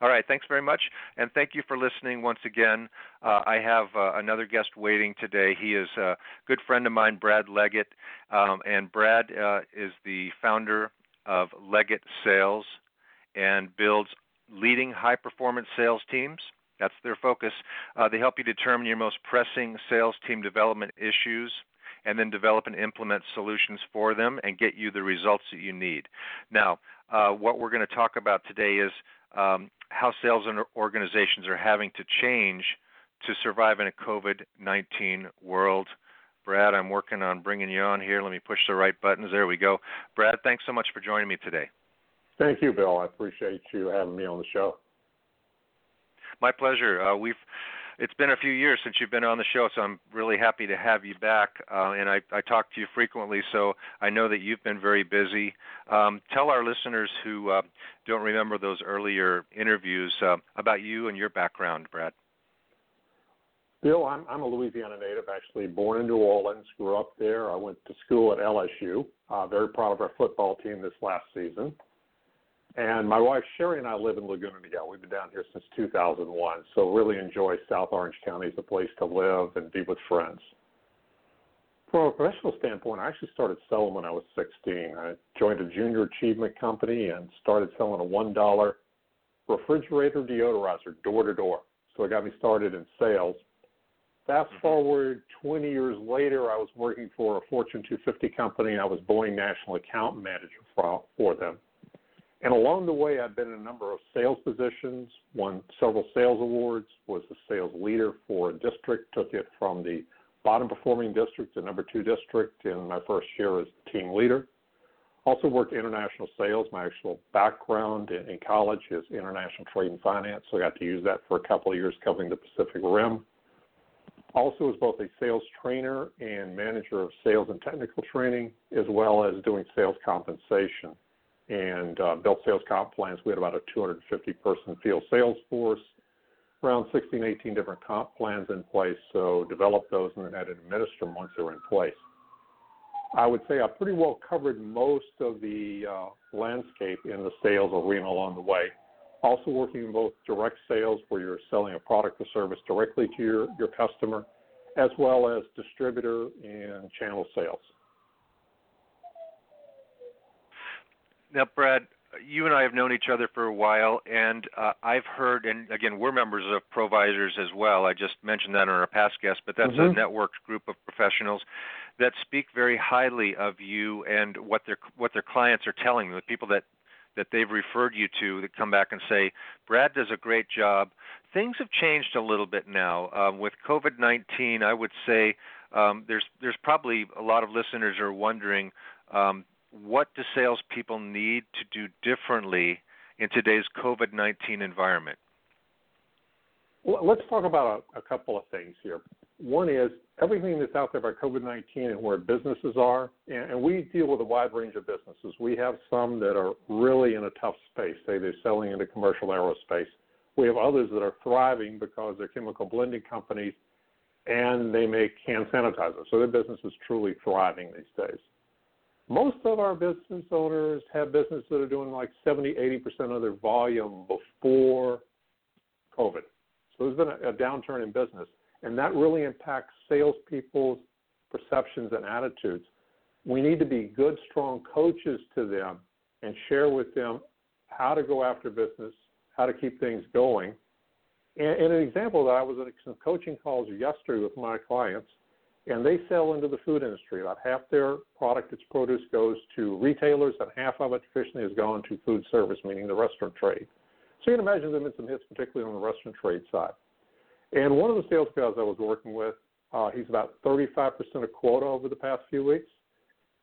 All right, thanks very much, and thank you for listening once again. Uh, I have uh, another guest waiting today. He is a good friend of mine, Brad Leggett, um, and Brad uh, is the founder of Leggett Sales and builds leading high performance sales teams. That's their focus. Uh, they help you determine your most pressing sales team development issues and then develop and implement solutions for them and get you the results that you need. Now, uh, what we're going to talk about today is um, how sales organizations are having to change to survive in a COVID 19 world. Brad, I'm working on bringing you on here. Let me push the right buttons. There we go. Brad, thanks so much for joining me today. Thank you, Bill. I appreciate you having me on the show. My pleasure. Uh, we've it's been a few years since you've been on the show, so I'm really happy to have you back. Uh, and I, I talk to you frequently, so I know that you've been very busy. Um, tell our listeners who uh, don't remember those earlier interviews uh, about you and your background, Brad. Bill, I'm, I'm a Louisiana native, actually born in New Orleans, grew up there. I went to school at LSU. Uh, very proud of our football team this last season. And my wife Sherry and I live in Laguna Niguel. We've been down here since 2001, so really enjoy South Orange County as a place to live and be with friends. From a professional standpoint, I actually started selling when I was 16. I joined a junior achievement company and started selling a $1 refrigerator deodorizer door to door. So it got me started in sales. Fast mm-hmm. forward 20 years later, I was working for a Fortune 250 company. And I was Boeing National Account Manager for, for them. And along the way, I've been in a number of sales positions, won several sales awards, was the sales leader for a district, took it from the bottom performing district to number two district in my first year as team leader. Also worked international sales. My actual background in, in college is international trade and finance, so I got to use that for a couple of years covering the Pacific Rim. Also, as both a sales trainer and manager of sales and technical training, as well as doing sales compensation and uh, built sales comp plans. We had about a 250 person field sales force, around 16, 18 different comp plans in place. So developed those and then had to administer them once they were in place. I would say I pretty well covered most of the uh, landscape in the sales arena along the way. Also working in both direct sales, where you're selling a product or service directly to your, your customer, as well as distributor and channel sales. Now, Brad, you and I have known each other for a while, and uh, I've heard, and again, we're members of Provisors as well. I just mentioned that on our past guest, but that's mm-hmm. a networked group of professionals that speak very highly of you and what their what their clients are telling them, the people that that they've referred you to that come back and say, Brad does a great job. Things have changed a little bit now um, with COVID nineteen. I would say um, there's there's probably a lot of listeners are wondering. Um, what do salespeople need to do differently in today's COVID 19 environment? Well, let's talk about a, a, couple of things here. One is everything that's out there about COVID 19 and where businesses are, and, and, we deal with a wide range of businesses. We have some that are really in a tough space, say they're selling into commercial aerospace. We have others that are thriving because they're chemical blending companies and they make hand sanitizer. So their business is truly thriving these days most of our business owners have businesses that are doing like 70, 80% of their volume before COVID. So there's been a, a downturn in business, and that really impacts salespeople's perceptions and attitudes. We need to be good, strong coaches to them and share with them how to go after business, how to keep things going, And, and an example that I was in some coaching calls yesterday with my clients, and they sell into the food industry. About half their product, its produce, goes to retailers, and half of it traditionally has gone to food service, meaning the restaurant trade. So you can imagine have been some hits, particularly on the restaurant trade side. And one of the sales guys I was working with, uh, he's about 35% of quota over the past few weeks.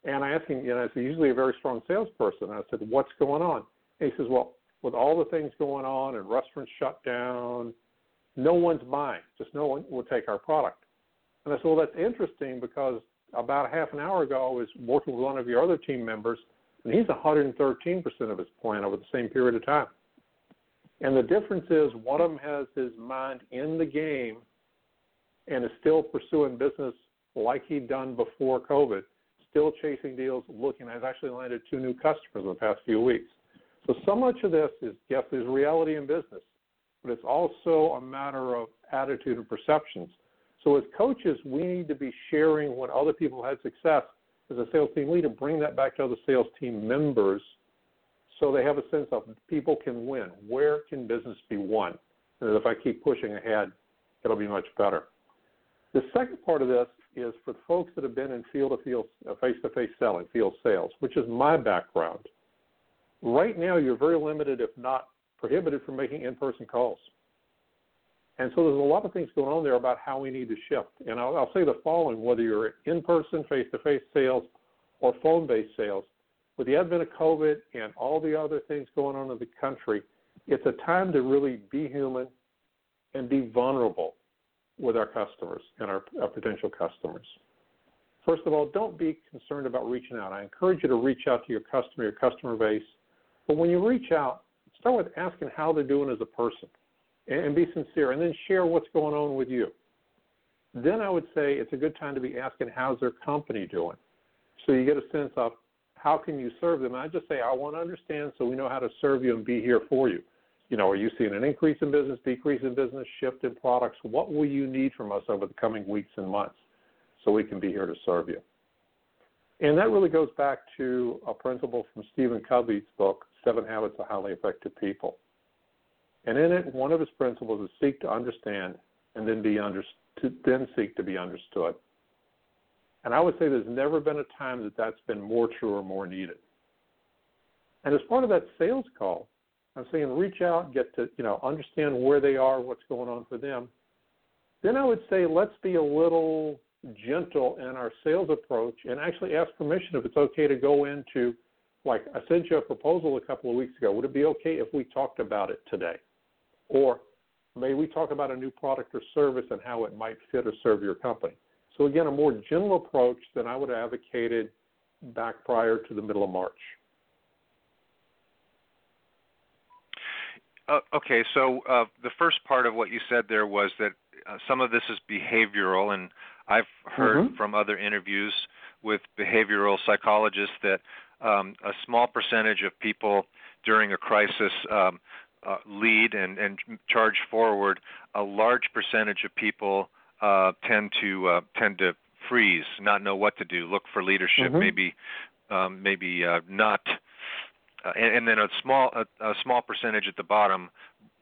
And I asked him, you know, he's usually a very strong salesperson. And I said, what's going on? And he says, well, with all the things going on and restaurants shut down, no one's buying. Just no one will take our product. And I said, well, that's interesting because about half an hour ago, I was working with one of your other team members, and he's 113% of his plan over the same period of time. And the difference is one of them has his mind in the game and is still pursuing business like he'd done before COVID, still chasing deals, looking. I've actually landed two new customers in the past few weeks. So, so much of this is, yes, there's reality in business, but it's also a matter of attitude and perceptions. So, as coaches, we need to be sharing when other people had success. As a sales team leader, bring that back to other sales team members so they have a sense of people can win. Where can business be won? And if I keep pushing ahead, it'll be much better. The second part of this is for folks that have been in field to field, face to face selling, field sales, which is my background. Right now, you're very limited, if not prohibited, from making in person calls. And so there's a lot of things going on there about how we need to shift. And I'll, I'll say the following whether you're in person, face to face sales, or phone based sales, with the advent of COVID and all the other things going on in the country, it's a time to really be human and be vulnerable with our customers and our, our potential customers. First of all, don't be concerned about reaching out. I encourage you to reach out to your customer, your customer base. But when you reach out, start with asking how they're doing as a person and, be sincere, and then share what's going on with you. Then I would say it's a good time to be asking how's their company doing, so you get a sense of how can you serve them? And I just say, I want to understand so we know how to serve you and be here for you. You know, are you seeing an increase in business, decrease in business, shift in products? What will you need from us over the coming weeks and months so we can be here to serve you? And that really goes back to a principle from Stephen Covey's book, Seven Habits of Highly Effective People. And in it, one of his principles is seek to understand and then be then seek to be understood. And I would say there's never been a time that that's been more true or more needed. And as part of that sales call, I'm saying reach out, get to you know understand where they are, what's going on for them. Then I would say let's be a little gentle in our sales approach and actually ask permission if it's okay to go into like I sent you a proposal a couple of weeks ago. Would it be okay if we talked about it today? Or may we talk about a new product or service and how it might fit or serve your company? So again, a more general approach than I would have advocated back prior to the middle of March. Uh, okay, so uh, the first part of what you said there was that uh, some of this is behavioral, and I've heard mm-hmm. from other interviews with behavioral psychologists that um, a small percentage of people during a crisis um, uh, lead and, and charge forward. A large percentage of people uh, tend to uh, tend to freeze, not know what to do, look for leadership, mm-hmm. maybe um, maybe uh, not, uh, and, and then a small a, a small percentage at the bottom,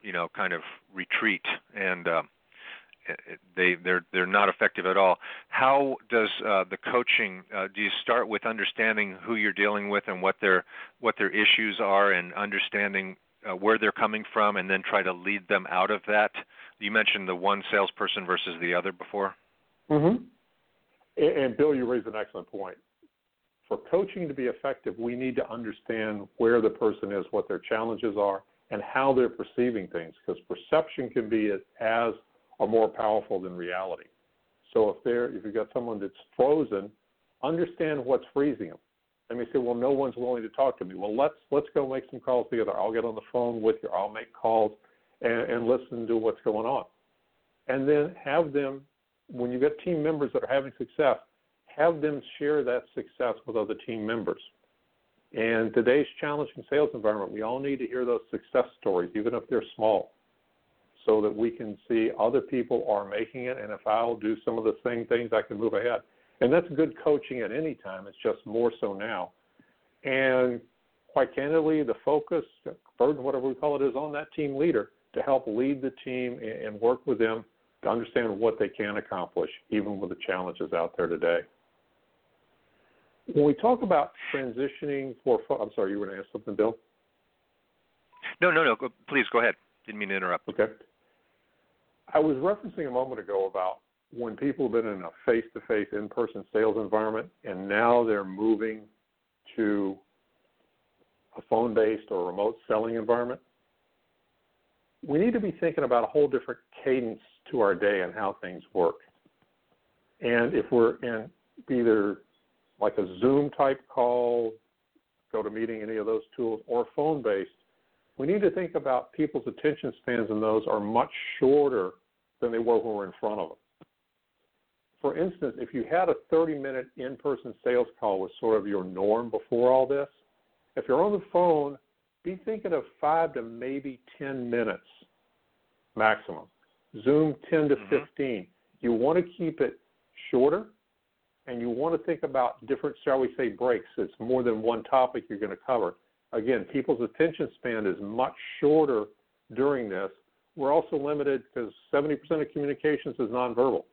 you know, kind of retreat and. Uh, they they're they're not effective at all. How does uh, the coaching? Uh, do you start with understanding who you're dealing with and what their what their issues are, and understanding uh, where they're coming from, and then try to lead them out of that? You mentioned the one salesperson versus the other before. Mm-hmm. And, and Bill, you raised an excellent point. For coaching to be effective, we need to understand where the person is, what their challenges are, and how they're perceiving things, because perception can be as or more powerful than reality. So if they're if you've got someone that's frozen, understand what's freezing them. They say, "Well, no one's willing to talk to me." Well, let's let's go make some calls together. I'll get on the phone with you. I'll make calls and, and listen to what's going on. And then have them, when you've got team members that are having success, have them share that success with other team members. And today's challenging sales environment, we all need to hear those success stories, even if they're small, so that we can see other people are making it. And if I'll do some of the same things, I can move ahead. And that's good coaching at any time. It's just more so now. And quite candidly, the focus, burden, whatever we call it, is on that team leader to help lead the team and work with them to understand what they can accomplish, even with the challenges out there today. When we talk about transitioning for, I'm sorry, you were going to ask something, Bill? No, no, no. Please go ahead. Didn't mean to interrupt. Okay. I was referencing a moment ago about when people have been in a face-to-face, in-person sales environment, and now they're moving to a phone-based or remote selling environment. We need to be thinking about a whole different cadence to our day and how things work. And if we're in either like a Zoom type call, GoToMeeting, any of those tools, or phone based, we need to think about people's attention spans in those are much shorter than they were when we were in front of them. For instance, if you had a 30 minute in person sales call was sort of your norm before all this, if you're on the phone, be thinking of five to maybe 10 minutes maximum. Zoom 10 to mm-hmm. 15. You want to keep it shorter and you want to think about different, shall we say, breaks. It's more than one topic you're going to cover. Again, people's attention span is much shorter during this. We're also limited because 70% of communications is nonverbal,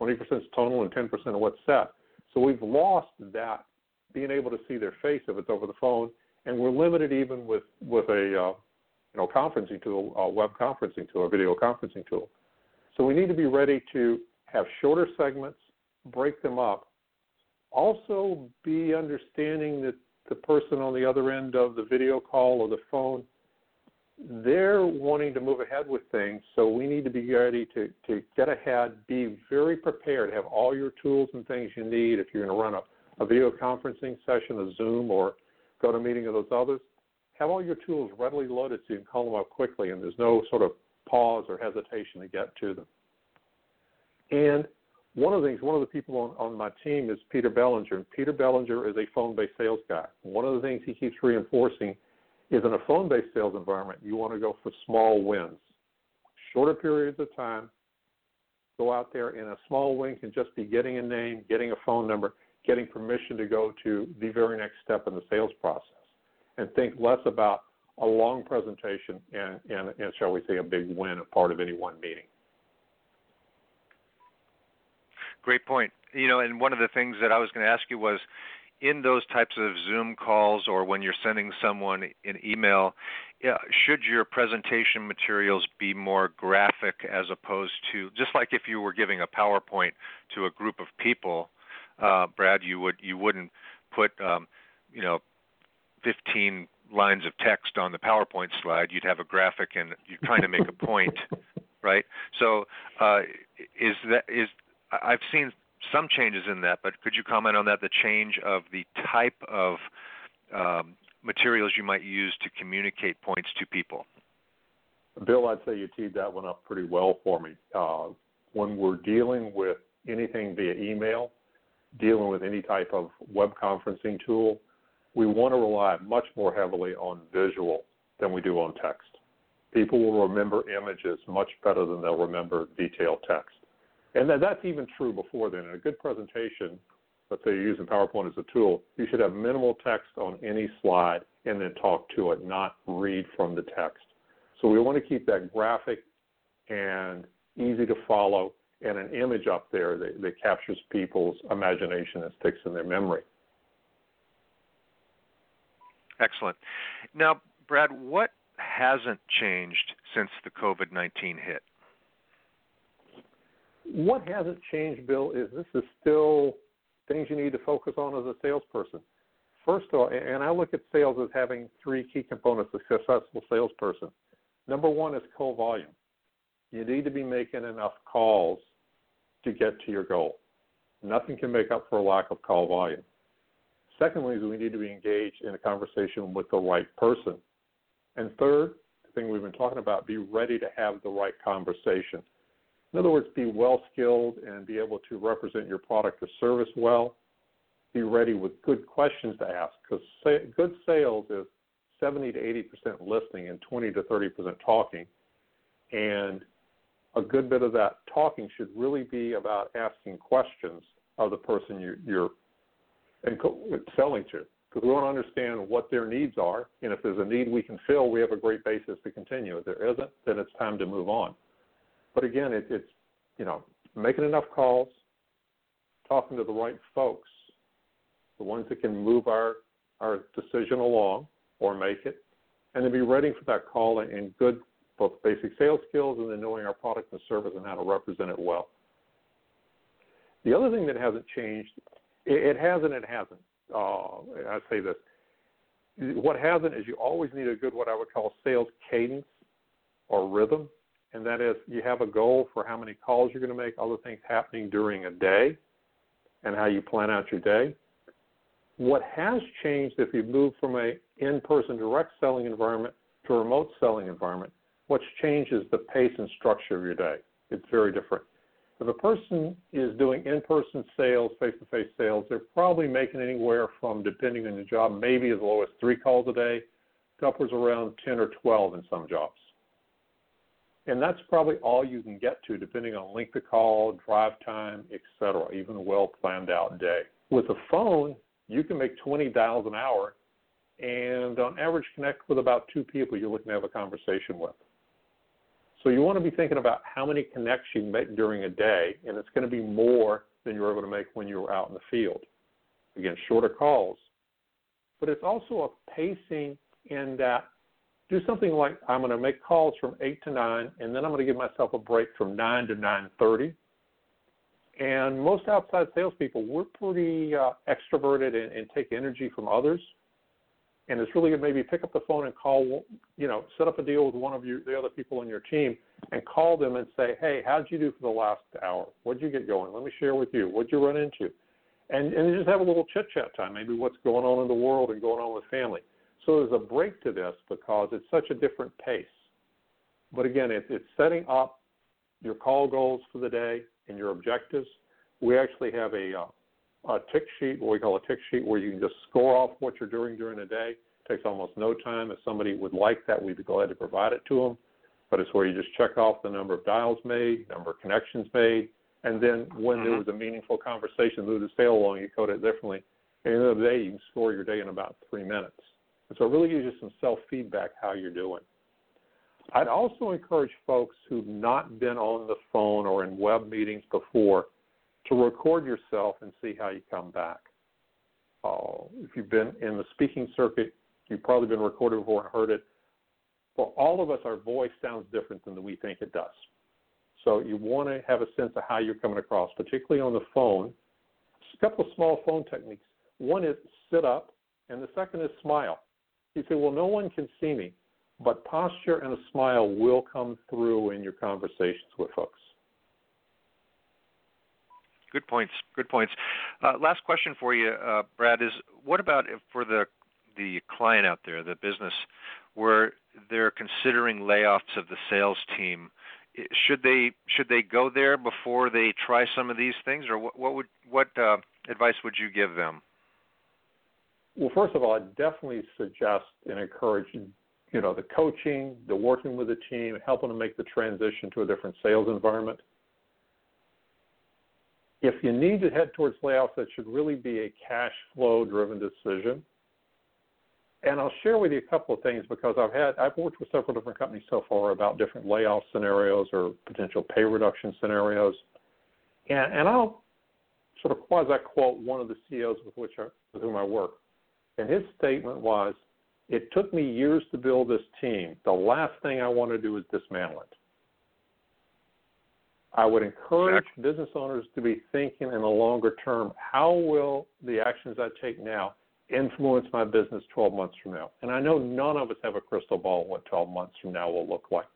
20% is tonal, and 10% of what's said. So we've lost that being able to see their face if it's over the phone, and we're limited even with with a uh, you know conferencing tool, a web conferencing tool, a video conferencing tool. So we need to be ready to have shorter segments break them up. Also, be understanding that the person on the other end of the video call or the phone, they're wanting to move ahead with things. So we need to be ready to, to get ahead, be very prepared, have all your tools and things you need if you're going to run a, a video conferencing session, a Zoom, or go to a meeting of those others. Have all your tools readily loaded so you can call them up quickly and there's no sort of pause or hesitation to get to them. And one of the things, one of the people on, on my team is Peter Bellinger. And Peter Bellinger is a phone-based sales guy. One of the things he keeps reinforcing is in a phone-based sales environment, you want to go for small wins, shorter periods of time. Go out there, and a small win can just be getting a name, getting a phone number, getting permission to go to the very next step in the sales process, and think less about a long presentation and, and, and shall we say, a big win, a part of any one meeting. Great point. You know, and one of the things that I was going to ask you was in those types of Zoom calls or when you're sending someone an email, should your presentation materials be more graphic as opposed to just like if you were giving a PowerPoint to a group of people, uh, Brad, you would you wouldn't put um, you know 15 lines of text on the PowerPoint slide. You'd have a graphic and you're trying to make a point, right? So uh, is that is I've seen some changes in that, but could you comment on that? The change of the type of um, materials you might use to communicate points to people. Bill, I'd say you teed that one up pretty well for me. Uh, when we're dealing with anything via email, dealing with any type of web conferencing tool, we want to rely much more heavily on visual than we do on text. People will remember images much better than they'll remember detailed text. And that, that's even true before then. In a good presentation, let's say you're using PowerPoint as a tool, you should have minimal text on any slide and then talk to it, not read from the text. So we want to keep that graphic and easy to follow and an image up there that, that captures people's imagination and sticks in their memory. Excellent. Now, Brad, what hasn't changed since the COVID 19 hit? What hasn't changed, Bill, is this is still things you need to focus on as a salesperson. First of all, and I look at sales as having three key components of a successful salesperson. Number one is call volume. You need to be making enough calls to get to your goal. Nothing can make up for a lack of call volume. Secondly, is we need to be engaged in a conversation with the right person. And third, the thing we've been talking about, be ready to have the right conversation. In other words, be well skilled and be able to represent your product or service well. Be ready with good questions to ask because good sales is 70 to 80 percent listening and 20 to 30 percent talking. And a good bit of that talking should really be about asking questions of the person you, you're selling to. because we want to understand what their needs are. And if there's a need we can fill, we have a great basis to continue. If there isn't, then it's time to move on. But again, it, it's you know making enough calls, talking to the right folks, the ones that can move our our decision along or make it, and then be ready for that call and good both basic sales skills and then knowing our product and service and how to represent it well. The other thing that hasn't changed, it, it has and it hasn't. Uh, I say this. What hasn't is you always need a good, what I would call sales cadence or rhythm, and that is you have a goal for how many calls you're going to make, other things happening during a day, and how you plan out your day. What has changed if you move from a in-person direct selling environment to a remote selling environment, what's changed is the pace and structure of your day. It's very different. If a person is doing in-person sales, face-to-face sales, they're probably making anywhere from, depending on the job, maybe as low as three calls a day to upwards around 10 or 12 in some jobs. And that's probably all you can get to, depending on length of call, drive time, etc. Even a well planned out day. With a phone, you can make 20 dials an hour, and on average, connect with about two people you're looking to have a conversation with. So you want to be thinking about how many connects you make during a day, and it's going to be more than you're able to make when you're out in the field. Again, shorter calls. But it's also a pacing in that do something like I'm going to make calls from 8 to 9, and then I'm going to give myself a break from 9 to 9.30. And most outside salespeople, we're pretty uh, extroverted and, and take energy from others – and it's really good maybe pick up the phone and call you know set up a deal with one of you the other people on your team and call them and say hey how'd you do for the last hour? What'd you get going? Let me share with you. What'd you run into? And and just have a little chit chat time maybe what's going on in the world and going on with family so there's a break to this because it's such a different pace but again it's it's setting up your call goals for the day and your objectives we actually have a uh, a tick sheet, what we call a tick sheet, where you can just score off what you're doing during the day. It takes almost no time. If somebody would like that, we'd be glad to provide it to them. But it's where you just check off the number of dials made, number of connections made, and then when there mm-hmm. was a meaningful conversation, move the sale along, you code it differently. At the end of the day, you can score your day in about three minutes. And so it really gives you some self feedback how you're doing. I'd also encourage folks who've not been on the phone or in web meetings before to record yourself and see how you come back. Uh, if you've been in the speaking circuit, you've probably been recorded before and heard it. For all of us, our voice sounds different than we think it does. So you want to have a sense of how you're coming across, particularly on the phone. a couple of small phone techniques. One is sit up, and the second is smile. You say, well, no one can see me, but posture and a smile will come through in your conversations with folks. Good points. Good points. Uh, last question for you, uh, Brad, is what about for the the client out there, the business, where they're considering layoffs of the sales team? Should they should they go there before they try some of these things, or what, what would what uh, advice would you give them? Well, first of all, I definitely suggest and encourage you know the coaching, the working with the team, helping them make the transition to a different sales environment if you need to head towards layoffs, that should really be a cash flow driven decision. And I'll share with you a couple of things because I've had I've worked with several different companies so far about different layoff scenarios or potential pay reduction scenarios. And, and I'll sort of quasi quote one of the CEOs with which I, with whom I work. And his statement was, "It took me years to build this team. The last thing I want to do is dismantle it." I would encourage business owners to be thinking in the longer term how will the actions I take now influence my business 12 months from now? And I know none of us have a crystal ball what 12 months from now will look like.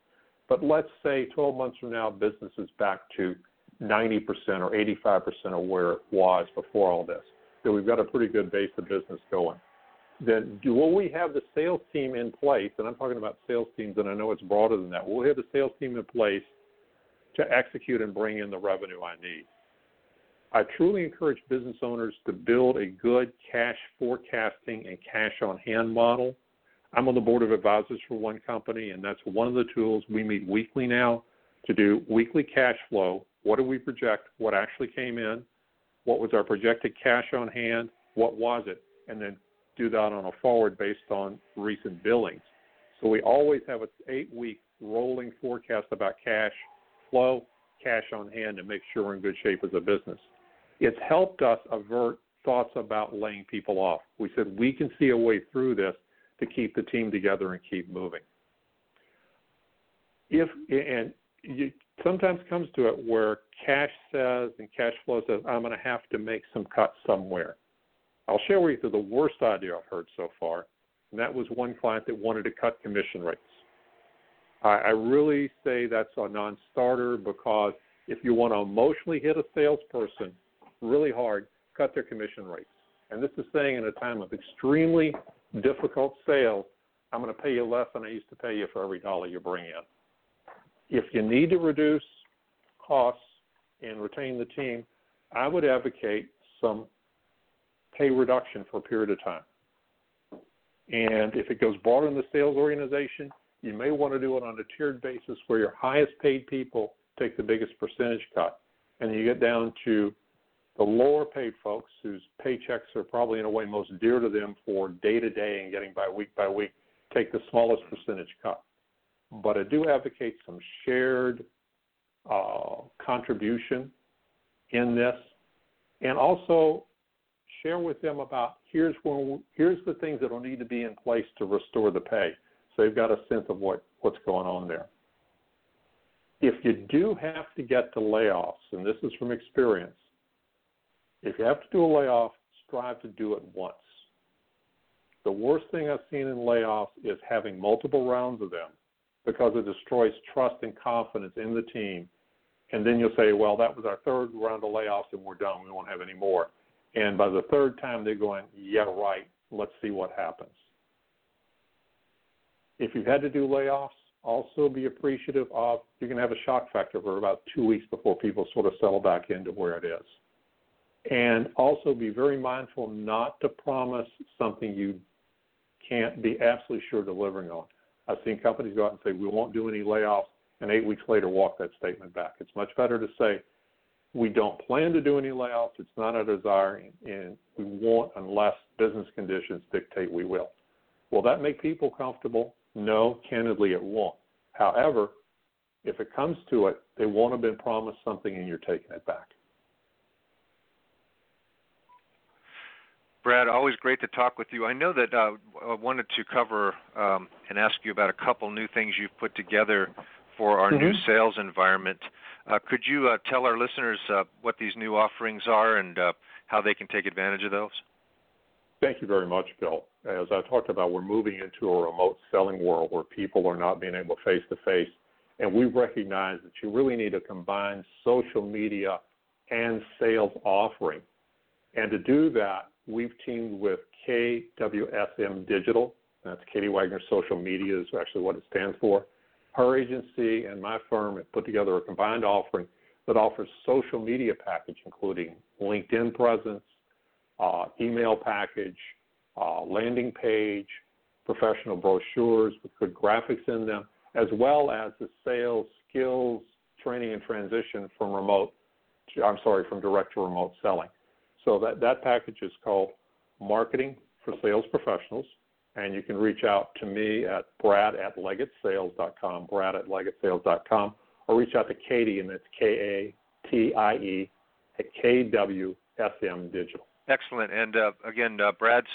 But let's say 12 months from now, business is back to 90% or 85% of where it was before all this. So we've got a pretty good base of business going. Then will we have the sales team in place? And I'm talking about sales teams, and I know it's broader than that. Will we have the sales team in place to execute and bring in the revenue I need. I truly encourage business owners to build a good cash forecasting and cash on hand model. I'm on the board of advisors for one company, and that's one of the tools we meet weekly now to do weekly cash flow. What do we project? What actually came in? What was our projected cash on hand? What was it? And then do that on a forward based on recent billings. So we always have an eight week rolling forecast about cash flow, cash on hand, and make sure we're in good shape as a business. It's helped us avert thoughts about laying people off. We said we can see a way through this to keep the team together and keep moving. If and you, sometimes comes to it where cash says and cash flow says I'm going to have to make some cuts somewhere. I'll share with you the worst idea I've heard so far, and that was one client that wanted to cut commission rates. I, I really say that's a non-starter because if you want to emotionally hit a salesperson really hard, cut their commission rates. And this is saying in a time of extremely difficult sales, I'm going to pay you less than I used to pay you for every dollar you bring in. If you need to reduce costs and retain the team, I would advocate some pay reduction for a period of time. And if it goes broader in the sales organization, you may want to do it on a tiered basis where your highest paid people take the biggest percentage cut. And you get down to the lower paid folks whose paychecks are probably in a way most dear to them for day to day and getting by week by week take the smallest percentage cut. But I do advocate some shared uh, contribution in this, and also share with them about here's when here's the things that will need to be in place to restore the pay, so they've got a sense of what what's going on there. If you do have to get to layoffs, and this is from experience, if you have to do a layoff, strive to do it once. The worst thing I've seen in layoffs is having multiple rounds of them because it destroys trust and confidence in the team. And then you'll say, well, that was our third round of layoffs and we're done. We won't have any more. And by the third time, they're going, yeah, right. Let's see what happens. If you've had to do layoffs, also be appreciative of you can have a shock factor for about two weeks before people sort of settle back into where it is. And also be very mindful not to promise something you can't be absolutely sure delivering on. I've seen companies go out and say, we won't do any layoffs, and eight weeks later walk that statement back. It's much better to say, we don't plan to do any layoffs. It's not our desire, and we won't unless business conditions dictate we will. Will that make people comfortable? No, candidly, it won't. However, if it comes to it, they won't have been promised something and you're taking it back. Brad, always great to talk with you. I know that uh, I wanted to cover um, and ask you about a couple new things you've put together for our mm-hmm. new sales environment. Uh, could you uh, tell our listeners uh, what these new offerings are and how they can take advantage of those? Thank you very much, Bill. As I talked about, we're moving into a remote selling world where people are not being able face to face, and we recognize that you really need a combined social media and sales offering. And to do that, we've teamed with KWSM Digital. That's Katie Wagner Social Media is actually what it stands for. Her agency and my firm have put together a combined offering that offers social media package, including LinkedIn presence, uh, email package, uh, landing page, professional brochures with good graphics in them, as well as the sales skills training and transition from remote, to, I'm sorry, from direct to remote selling. So that, that package is called Marketing for Sales Professionals. And you can reach out to me at brad at leggettsales.com, brad at leggettsales.com, or reach out to Katie, and that's K A T I E at KWSM Digital. Excellent. And uh, again, uh, Brad's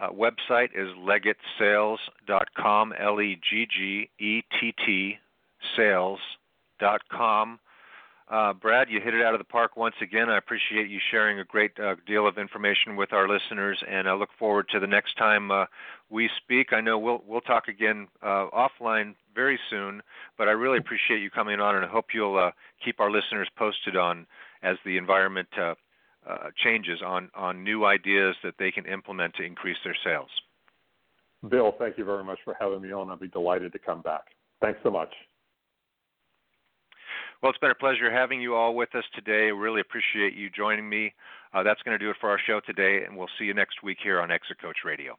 uh, website is leggettsales.com, L E G G E T T sales.com. Uh, Brad, you hit it out of the park once again. I appreciate you sharing a great uh, deal of information with our listeners, and I look forward to the next time uh, we speak. I know we'll we'll talk again uh, offline very soon, but I really appreciate you coming on, and I hope you'll uh, keep our listeners posted on as the environment uh, changes on on new ideas that they can implement to increase their sales. Bill, thank you very much for having me on. I'll be delighted to come back. Thanks so much. Well, it's been a pleasure having you all with us today. Really appreciate you joining me. Uh, that's going to do it for our show today, and we'll see you next week here on Exit Coach Radio.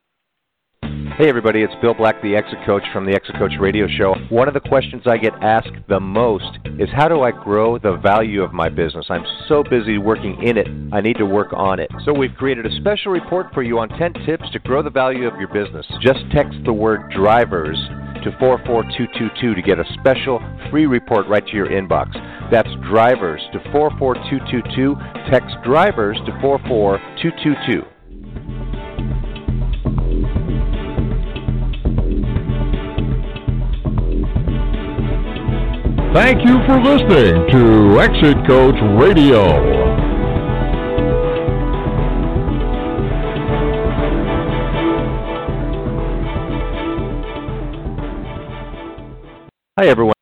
Hey, everybody, it's Bill Black, the Exit Coach from the Exit Coach Radio Show. One of the questions I get asked the most is how do I grow the value of my business? I'm so busy working in it, I need to work on it. So, we've created a special report for you on 10 tips to grow the value of your business. Just text the word drivers to 44222 to get a special free report right to your inbox. That's drivers to 44222. Text drivers to 44222. Thank you for listening to Exit Coach Radio. Hi, everyone.